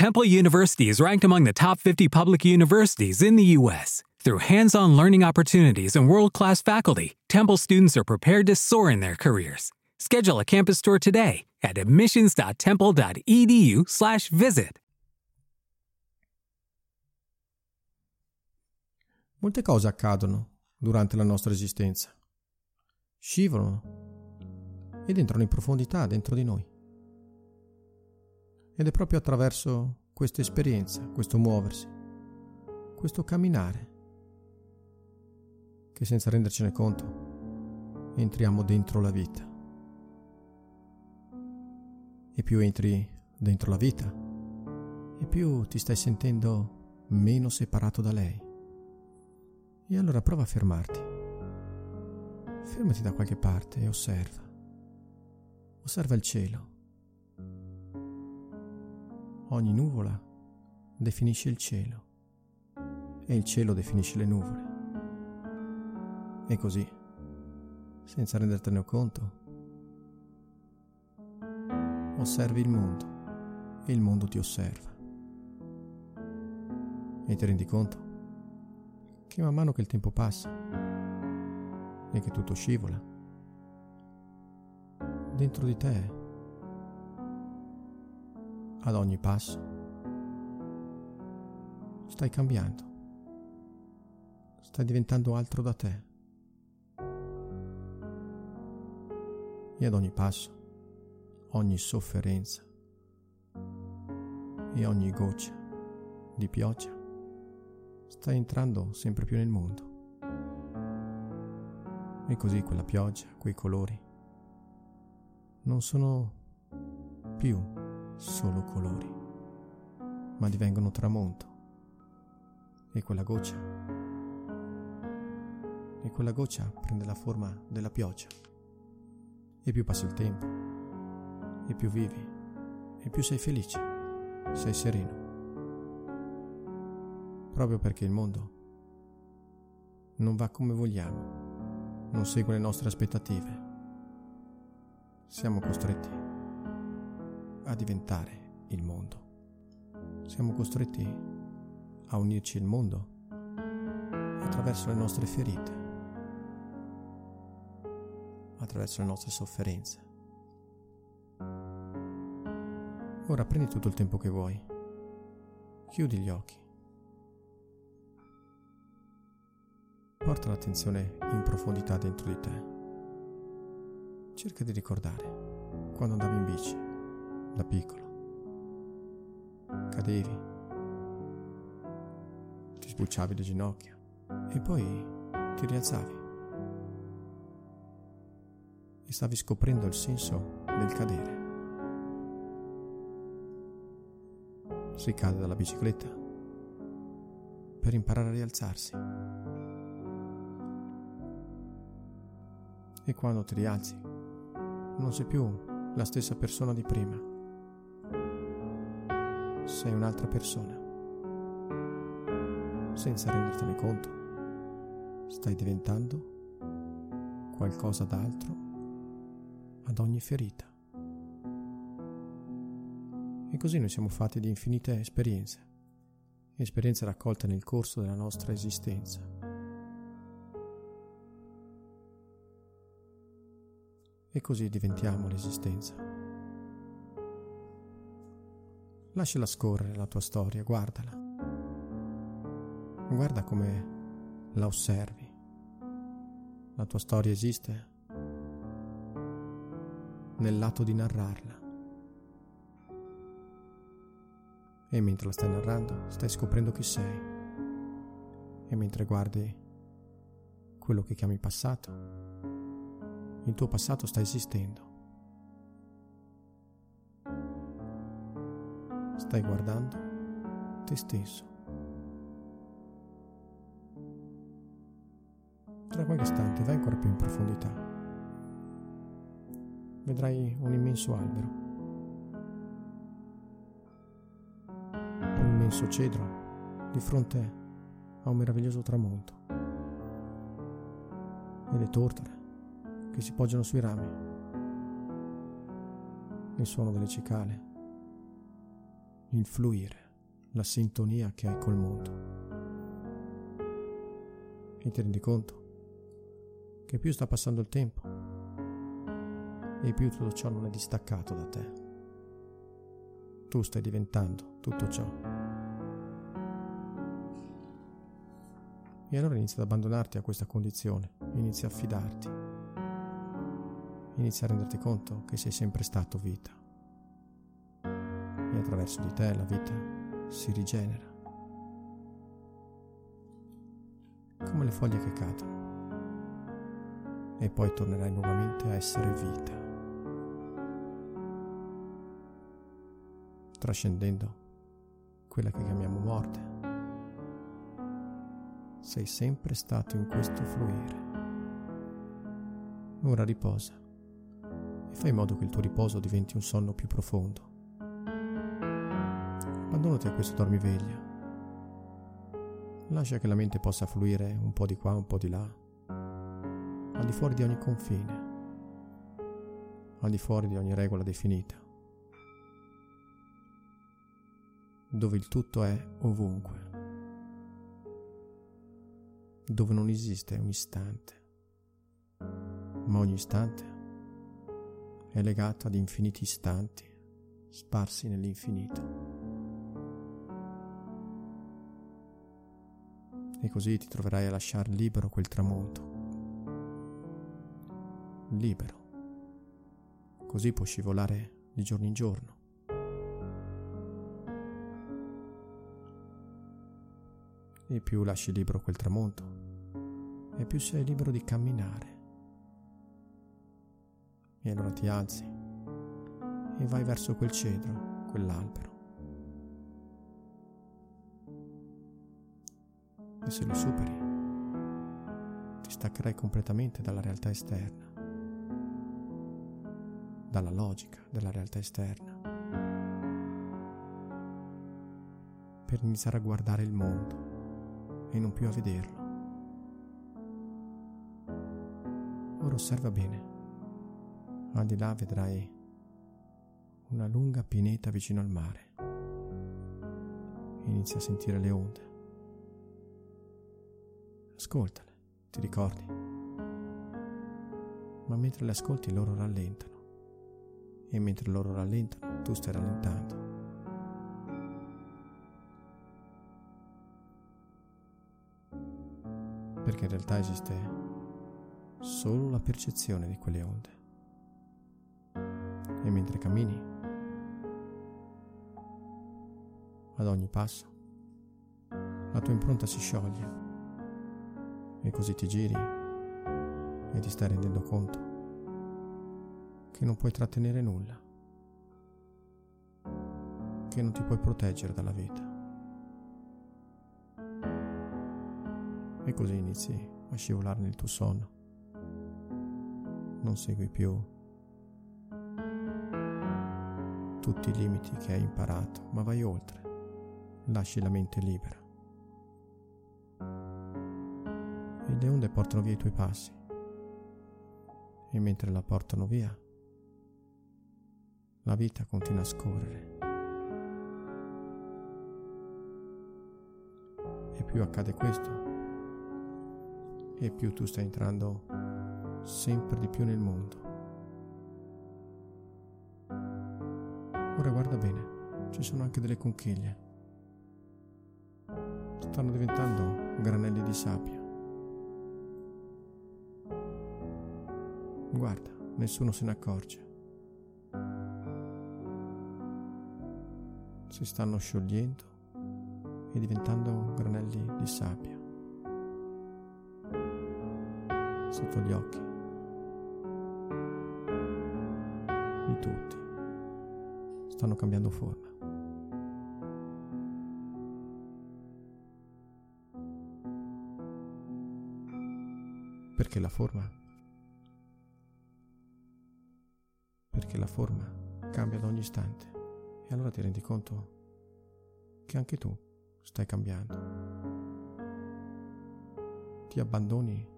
Temple University is ranked among the top 50 public universities in the U.S. Through hands on learning opportunities and world class faculty, Temple students are prepared to soar in their careers. Schedule a campus tour today at admissions.temple.edu/slash visit. Molte cose accadono durante la nostra esistenza. Scivolano ed entrano in profondità dentro di noi. Ed è proprio attraverso questa esperienza, questo muoversi, questo camminare, che senza rendercene conto entriamo dentro la vita. E più entri dentro la vita, e più ti stai sentendo meno separato da lei. E allora prova a fermarti. Fermati da qualche parte e osserva. Osserva il cielo. Ogni nuvola definisce il cielo e il cielo definisce le nuvole. E così, senza rendertene conto, osservi il mondo e il mondo ti osserva. E ti rendi conto che man mano che il tempo passa e che tutto scivola, dentro di te ad ogni passo. Stai cambiando. Stai diventando altro da te. E ad ogni passo, ogni sofferenza e ogni goccia di pioggia sta entrando sempre più nel mondo. E così quella pioggia, quei colori, non sono più solo colori, ma divengono tramonto. E quella goccia, e quella goccia prende la forma della pioggia. E più passa il tempo, e più vivi, e più sei felice, sei sereno. Proprio perché il mondo non va come vogliamo, non segue le nostre aspettative. Siamo costretti a diventare il mondo. Siamo costretti a unirci al mondo attraverso le nostre ferite, attraverso le nostre sofferenze. Ora prendi tutto il tempo che vuoi, chiudi gli occhi, porta l'attenzione in profondità dentro di te, cerca di ricordare quando andavi in bici da piccolo. Cadevi, ti sbucciavi le ginocchia e poi ti rialzavi. E stavi scoprendo il senso del cadere. Si cade dalla bicicletta per imparare a rialzarsi. E quando ti rialzi, non sei più la stessa persona di prima sei un'altra persona. Senza rendertene conto, stai diventando qualcosa d'altro ad ogni ferita. E così noi siamo fatti di infinite esperienze, esperienze raccolte nel corso della nostra esistenza. E così diventiamo l'esistenza. Lasciala scorrere la tua storia, guardala. Guarda come la osservi. La tua storia esiste nell'atto di narrarla. E mentre la stai narrando, stai scoprendo chi sei. E mentre guardi quello che chiami passato, il tuo passato sta esistendo. Stai guardando te stesso. Tra qualche istante vai ancora più in profondità. Vedrai un immenso albero, un immenso cedro di fronte a un meraviglioso tramonto e le tortore che si poggiano sui rami, il suono delle cicale il fluire, la sintonia che hai col mondo. E ti rendi conto che più sta passando il tempo e più tutto ciò non è distaccato da te. Tu stai diventando tutto ciò. E allora inizia ad abbandonarti a questa condizione, inizia a fidarti, inizia a renderti conto che sei sempre stato vita. E attraverso di te la vita si rigenera. Come le foglie che cadono e poi tornerai nuovamente a essere vita, trascendendo quella che chiamiamo morte. Sei sempre stato in questo fluire. Ora riposa e fai in modo che il tuo riposo diventi un sonno più profondo. Abbandonati a questo dormiveglia. Lascia che la mente possa fluire un po' di qua, un po' di là, al di fuori di ogni confine, al di fuori di ogni regola definita, dove il tutto è ovunque, dove non esiste un istante, ma ogni istante è legato ad infiniti istanti sparsi nell'infinito. E così ti troverai a lasciare libero quel tramonto libero. Così può scivolare di giorno in giorno. E più lasci libero quel tramonto, e più sei libero di camminare. E allora ti alzi e vai verso quel cedro, quell'albero. E se lo superi, ti staccherai completamente dalla realtà esterna dalla logica della realtà esterna, per iniziare a guardare il mondo e non più a vederlo. Ora osserva bene, al di là vedrai una lunga pineta vicino al mare. Inizia a sentire le onde. Ascoltale, ti ricordi? Ma mentre le ascolti loro rallentano e mentre loro rallentano, tu stai rallentando. Perché in realtà esiste solo la percezione di quelle onde. E mentre cammini, ad ogni passo, la tua impronta si scioglie e così ti giri e ti stai rendendo conto che non puoi trattenere nulla, che non ti puoi proteggere dalla vita. E così inizi a scivolare nel tuo sonno. Non segui più tutti i limiti che hai imparato, ma vai oltre. Lasci la mente libera. E le onde portano via i tuoi passi. E mentre la portano via, la vita continua a scorrere. E più accade questo, e più tu stai entrando sempre di più nel mondo. Ora guarda bene, ci sono anche delle conchiglie. Stanno diventando granelli di sabbia. Guarda, nessuno se ne accorge. si stanno sciogliendo e diventando granelli di sabbia sotto gli occhi di tutti. Stanno cambiando forma. Perché la forma? Forma cambia ad ogni istante. E allora ti rendi conto che anche tu stai cambiando. Ti abbandoni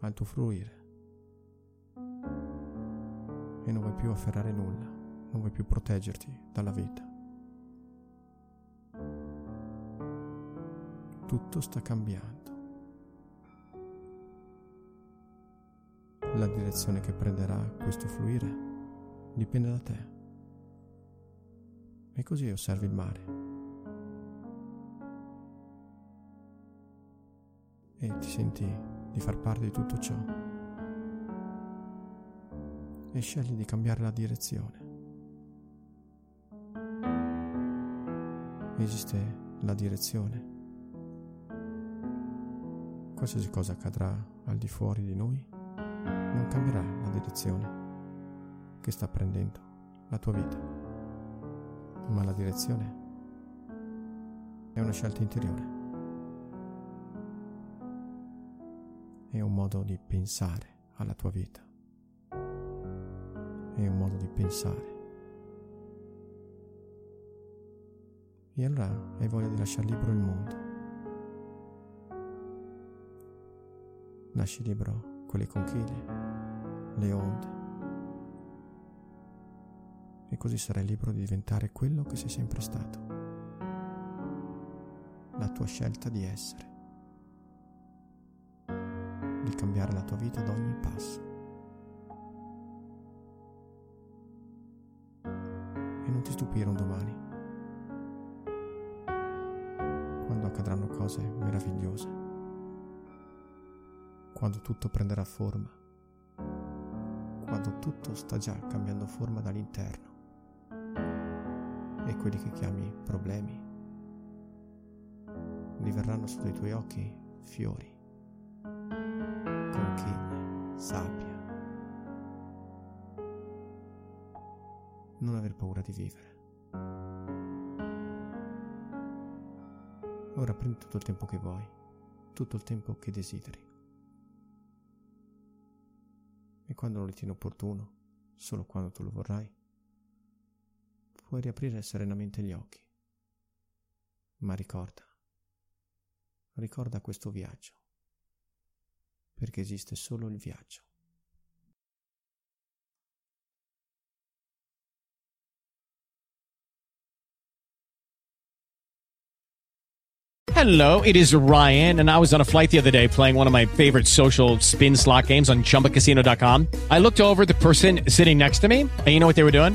al tuo fruire e non vuoi più afferrare nulla, non vuoi più proteggerti dalla vita. tutto sta cambiando. La direzione che prenderà questo fluire dipende da te. E così osservi il mare. E ti senti di far parte di tutto ciò. E scegli di cambiare la direzione. Esiste la direzione. Qualsiasi cosa accadrà al di fuori di noi non cambierà la direzione che sta prendendo la tua vita, ma la direzione è una scelta interiore, è un modo di pensare alla tua vita, è un modo di pensare. E allora hai voglia di lasciare libero il mondo. Lasci libero quelle conchiglie, le onde, e così sarai libero di diventare quello che sei sempre stato. La tua scelta di essere, di cambiare la tua vita ad ogni passo. E non ti stupire un domani, quando accadranno cose meravigliose, quando tutto prenderà forma, quando tutto sta già cambiando forma dall'interno e quelli che chiami problemi diverranno sotto i tuoi occhi fiori, conchiglie, sabbia. Non aver paura di vivere. Ora prendi tutto il tempo che vuoi, tutto il tempo che desideri. E quando lo ritieni opportuno, solo quando tu lo vorrai, puoi riaprire serenamente gli occhi. Ma ricorda, ricorda questo viaggio, perché esiste solo il viaggio. Hello, it is Ryan, and I was on a flight the other day playing one of my favorite social spin slot games on chumbacasino.com. I looked over the person sitting next to me, and you know what they were doing?